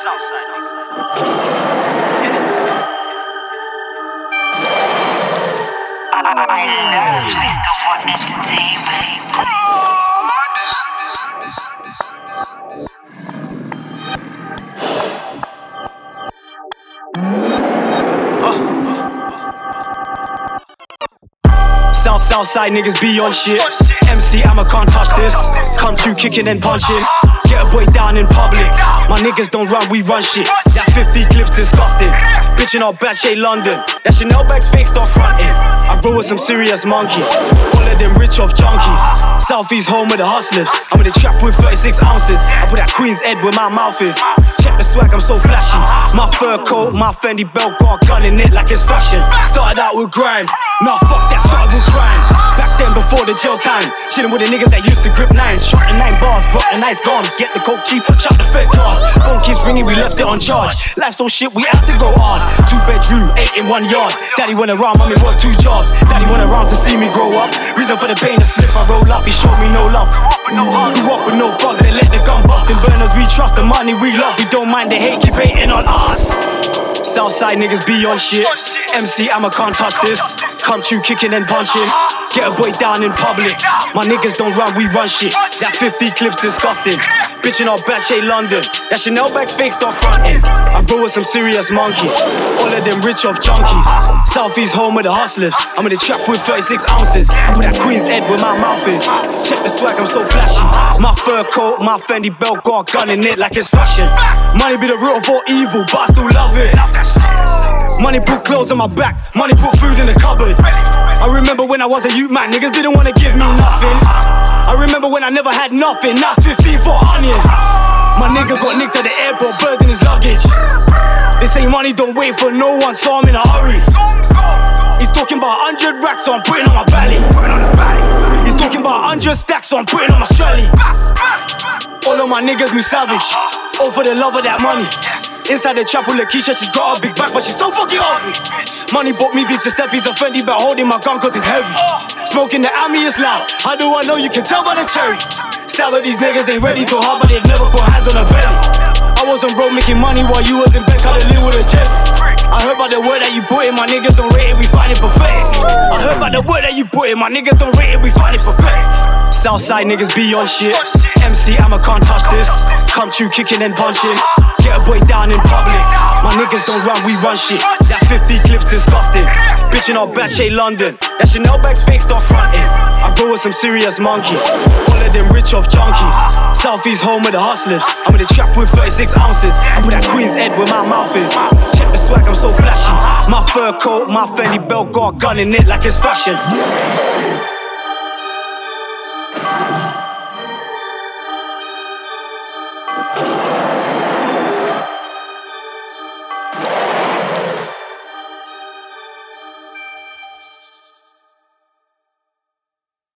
Southside. I love Mr. What Entertainment. South Southside niggas be on shit. MC Hammer can't touch this. Come through kicking and punching. Get a boy down in public. My niggas don't run, we run shit. That 50 clips disgusting. Bitchin' all bad shade London. That Chanel bags fake, start fronting. I roll with some serious monkeys. All of them rich off junkies. Southeast home of the hustlers. I'm in the trap with 36 ounces. I put that Queen's head where my mouth is. Check the swag, I'm so flashy. My fur coat, my Fendi belt, got a gun in it like it's fashion. Started out with grime. Nah, fuck that, started with crime. Back then, before the jail time. Chillin' with the niggas that used to grip nines. Shot the nine bars, brought the nice guns. Get the coke cheese, shot the fed cars. Phone keeps ringing, we left it on charge. Life so shit, we had to go on. Two bedroom, eight in one yard. Daddy went around, mommy worked two jobs. Daddy went around to see me grow up. Reason for the pain, the slip I roll up. He showed me no love. Grew up with no heart, grew up with no thugs. They let the gun bust and burners. We trust the money we love. We don't mind the hate, keep hating on us. Southside niggas be on shit. MC Hammer can't touch this. Come through kicking and punching. Get a boy down in public. My niggas don't run, we run shit. That 50 clips disgusting. Bitchin' all bad shade London. That Chanel bags fake, start fronting. I roll with some serious monkeys. All of them rich off junkies. Southeast home of the hustlers. I'm in the trap with 36 ounces. I put that Queen's head where my mouth is. Check the swag, I'm so flashy. My fur coat, my Fendi belt, got a gun in it like it's fashion. Money be the root of all evil, but I still love it. Money put clothes on my back, money put food in the cupboard. I remember when I was a youth man, niggas didn't wanna give me nothing. I remember when I never had nothing, now it's 15 for onion. My nigga got nicked at the airport, birds in his luggage. They say money don't wait for no one, so I'm in a hurry. He's talking about 100 racks, so I'm putting on my belly. He's talking about 100 stacks, so I'm putting on my strelly. All of my niggas move savage, all for the love of that money. Inside the chapel, Lakeisha, she's got a big back, but she's so fucking ugly. Money bought me these Giuseppe's and Fendi, but holding my gun cause it's heavy. Smoking the Ami is loud. How do I know you can tell by the cherry? Stab at these niggas ain't ready to hard, but they've never put hands on a belly. I was on road making money while you was in bed, cuddling with a jets. I heard about the word that you put in, my niggas don't rate it, we find it pathetic. I heard about the word that you put in, my niggas don't rate it, we find it pathetic. Southside niggas be on shit. MC Hammer can't touch this. Come true kicking and punching. Get a boy down in public. My niggas don't run, we run shit. That 50 clips disgusting. Bitchin' all bad shade London. That Chanel bags fake, start fronting. I roll with some serious monkeys. All of them rich off junkies. Southeast home of the hustlers. I'm in the trap with 36 ounces. I put that Queen's head where my mouth is. Check the swag, I'm so flashy. My fur coat, my Fendi belt, got a gun in it like it's fashion.